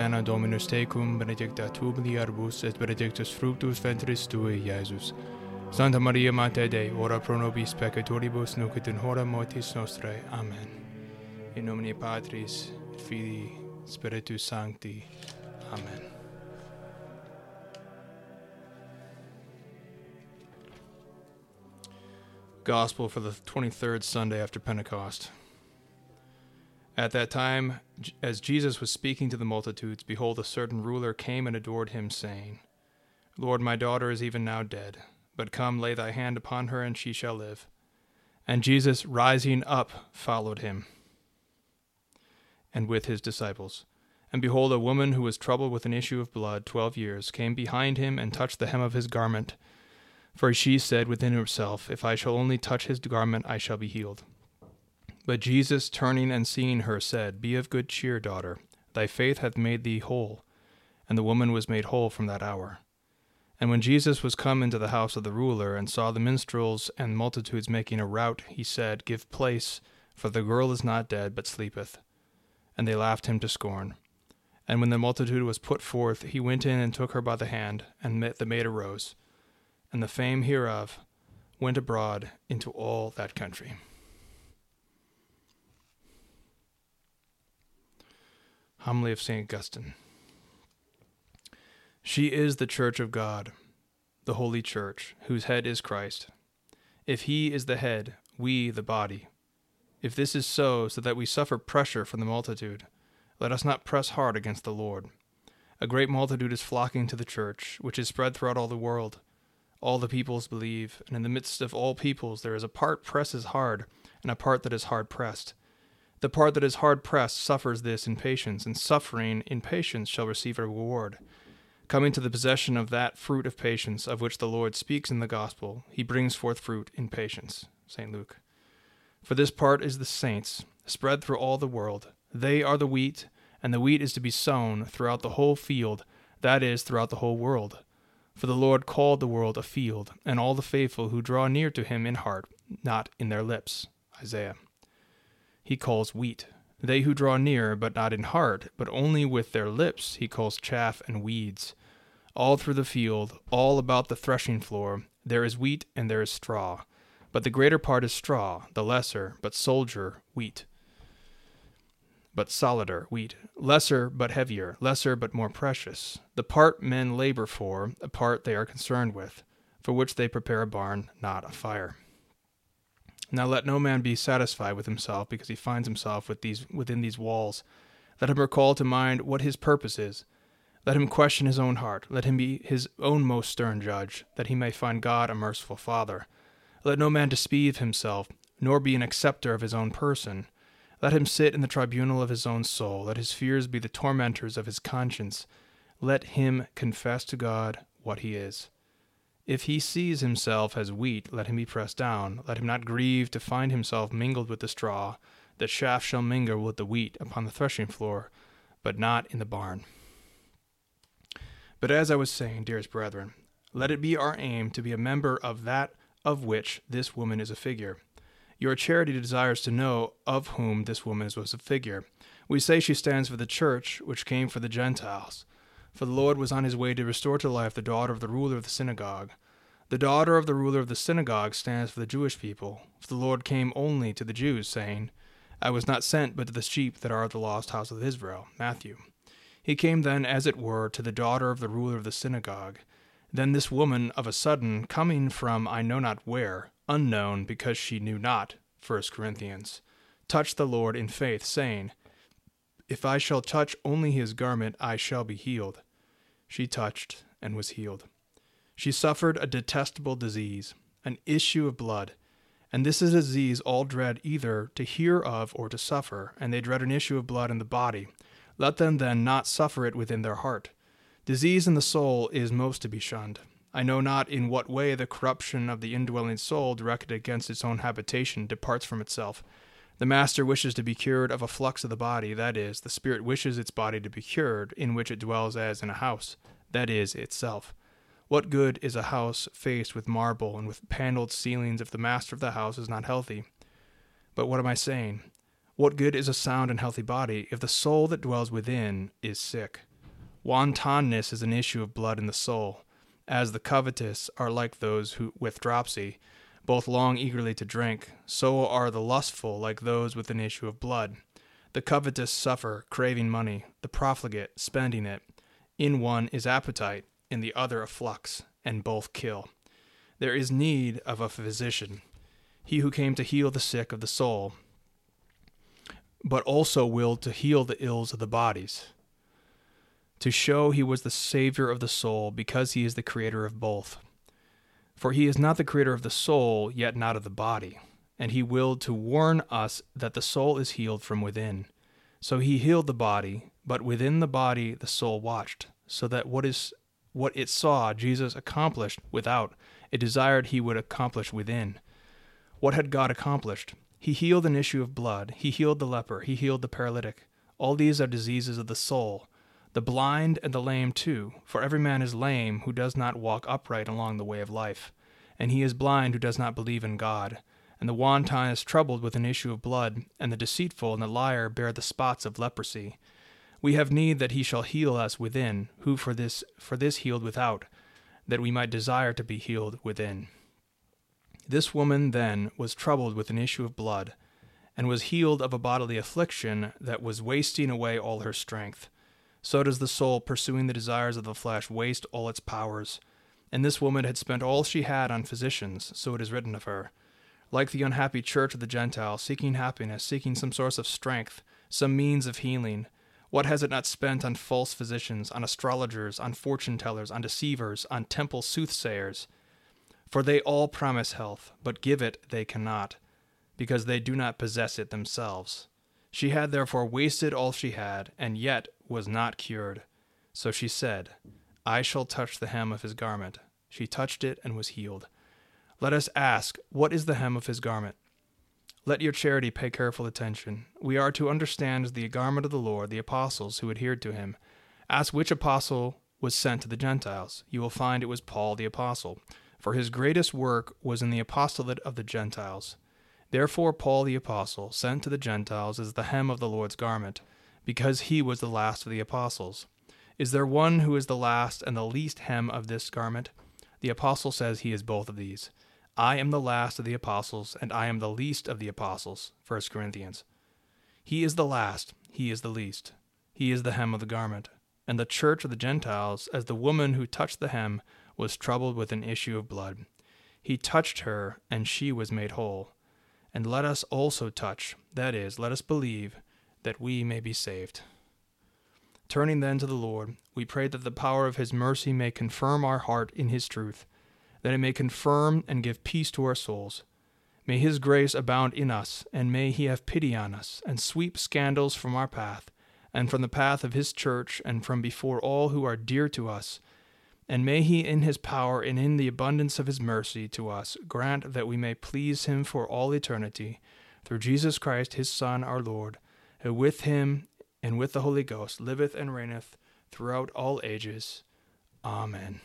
Anna Dominus tecum, benedicta tu mulieribus, et benedictus fructus ventris tui, Iesus. Sancta Maria Mater Dei, ora pro nobis peccatoribus, nunc et in hora mortis nostrae. Amen. In nomine Patris, Filii, Spiritus Sancti. Amen. Gospel for the 23rd Sunday after Pentecost. At that time, as Jesus was speaking to the multitudes, behold, a certain ruler came and adored him, saying, Lord, my daughter is even now dead, but come, lay thy hand upon her, and she shall live. And Jesus, rising up, followed him, and with his disciples. And behold, a woman who was troubled with an issue of blood twelve years came behind him and touched the hem of his garment. For she said within herself, If I shall only touch his garment, I shall be healed. But Jesus, turning and seeing her, said, Be of good cheer, daughter. Thy faith hath made thee whole. And the woman was made whole from that hour. And when Jesus was come into the house of the ruler, and saw the minstrels and multitudes making a rout, he said, Give place, for the girl is not dead, but sleepeth. And they laughed him to scorn. And when the multitude was put forth, he went in and took her by the hand, and the maid arose. And the fame hereof went abroad into all that country. Homily of St. Augustine. She is the church of God, the holy church, whose head is Christ. If he is the head, we the body. If this is so, so that we suffer pressure from the multitude, let us not press hard against the Lord. A great multitude is flocking to the church, which is spread throughout all the world. All the peoples believe, and in the midst of all peoples there is a part presses hard, and a part that is hard pressed. The part that is hard pressed suffers this in patience, and suffering in patience shall receive a reward. Coming to the possession of that fruit of patience of which the Lord speaks in the gospel, he brings forth fruit in patience. St. Luke. For this part is the saints, spread through all the world. They are the wheat, and the wheat is to be sown throughout the whole field, that is, throughout the whole world. For the Lord called the world a field, and all the faithful who draw near to him in heart, not in their lips. Isaiah. He calls wheat. They who draw near, but not in heart, but only with their lips, he calls chaff and weeds. All through the field, all about the threshing floor, there is wheat and there is straw. But the greater part is straw, the lesser, but soldier, wheat. But solider, wheat. Lesser, but heavier. Lesser, but more precious. The part men labor for, the part they are concerned with, for which they prepare a barn, not a fire. Now let no man be satisfied with himself because he finds himself with these, within these walls. Let him recall to mind what his purpose is. Let him question his own heart. Let him be his own most stern judge, that he may find God a merciful Father. Let no man deceive himself, nor be an acceptor of his own person. Let him sit in the tribunal of his own soul. Let his fears be the tormentors of his conscience. Let him confess to God what he is. If he sees himself as wheat, let him be pressed down. Let him not grieve to find himself mingled with the straw. The chaff shall mingle with the wheat upon the threshing floor, but not in the barn. But as I was saying, dearest brethren, let it be our aim to be a member of that of which this woman is a figure. Your charity desires to know of whom this woman was a figure. We say she stands for the church, which came for the Gentiles. For the Lord was on his way to restore to life the daughter of the ruler of the synagogue. The daughter of the ruler of the synagogue stands for the Jewish people. For the Lord came only to the Jews, saying, I was not sent but to the sheep that are of the lost house of Israel. Matthew. He came then, as it were, to the daughter of the ruler of the synagogue. Then this woman, of a sudden, coming from I know not where, unknown, because she knew not, 1 Corinthians, touched the Lord in faith, saying, If I shall touch only his garment, I shall be healed. She touched and was healed. She suffered a detestable disease, an issue of blood. And this is a disease all dread either to hear of or to suffer, and they dread an issue of blood in the body. Let them then not suffer it within their heart. Disease in the soul is most to be shunned. I know not in what way the corruption of the indwelling soul, directed against its own habitation, departs from itself. The master wishes to be cured of a flux of the body, that is, the spirit wishes its body to be cured, in which it dwells as in a house, that is, itself. What good is a house faced with marble and with paneled ceilings if the master of the house is not healthy? But what am I saying? What good is a sound and healthy body if the soul that dwells within is sick? Wantonness is an issue of blood in the soul, as the covetous are like those who with dropsy, both long eagerly to drink, so are the lustful like those with an issue of blood. The covetous suffer, craving money, the profligate spending it. In one is appetite, in the other a flux, and both kill. There is need of a physician, he who came to heal the sick of the soul, but also willed to heal the ills of the bodies to show he was the Savior of the soul, because he is the creator of both. For he is not the creator of the soul, yet not of the body. And he willed to warn us that the soul is healed from within. So he healed the body, but within the body the soul watched, so that what is what it saw Jesus accomplished without, it desired he would accomplish within. What had God accomplished? He healed an issue of blood, he healed the leper, he healed the paralytic. All these are diseases of the soul the blind and the lame too, for every man is lame who does not walk upright along the way of life, and he is blind who does not believe in God. And the wanton is troubled with an issue of blood, and the deceitful and the liar bear the spots of leprosy. We have need that he shall heal us within, who for this for this healed without, that we might desire to be healed within. This woman then was troubled with an issue of blood, and was healed of a bodily affliction that was wasting away all her strength so does the soul, pursuing the desires of the flesh, waste all its powers. And this woman had spent all she had on physicians, so it is written of her. Like the unhappy church of the Gentiles, seeking happiness, seeking some source of strength, some means of healing, what has it not spent on false physicians, on astrologers, on fortune tellers, on deceivers, on temple soothsayers? For they all promise health, but give it they cannot, because they do not possess it themselves. She had therefore wasted all she had, and yet was not cured. So she said, I shall touch the hem of his garment. She touched it and was healed. Let us ask, What is the hem of his garment? Let your charity pay careful attention. We are to understand the garment of the Lord, the apostles who adhered to him. Ask which apostle was sent to the Gentiles. You will find it was Paul the apostle, for his greatest work was in the apostolate of the Gentiles. Therefore, Paul the apostle, sent to the Gentiles, is the hem of the Lord's garment because he was the last of the apostles. Is there one who is the last and the least hem of this garment? The apostle says he is both of these. I am the last of the apostles, and I am the least of the apostles. 1 Corinthians. He is the last, he is the least. He is the hem of the garment. And the church of the Gentiles, as the woman who touched the hem, was troubled with an issue of blood. He touched her, and she was made whole. And let us also touch, that is, let us believe, that we may be saved. Turning then to the Lord, we pray that the power of his mercy may confirm our heart in his truth, that it may confirm and give peace to our souls. May his grace abound in us, and may he have pity on us, and sweep scandals from our path, and from the path of his church, and from before all who are dear to us. And may he, in his power and in the abundance of his mercy to us, grant that we may please him for all eternity, through Jesus Christ, his Son, our Lord who with him and with the Holy Ghost liveth and reigneth throughout all ages. Amen.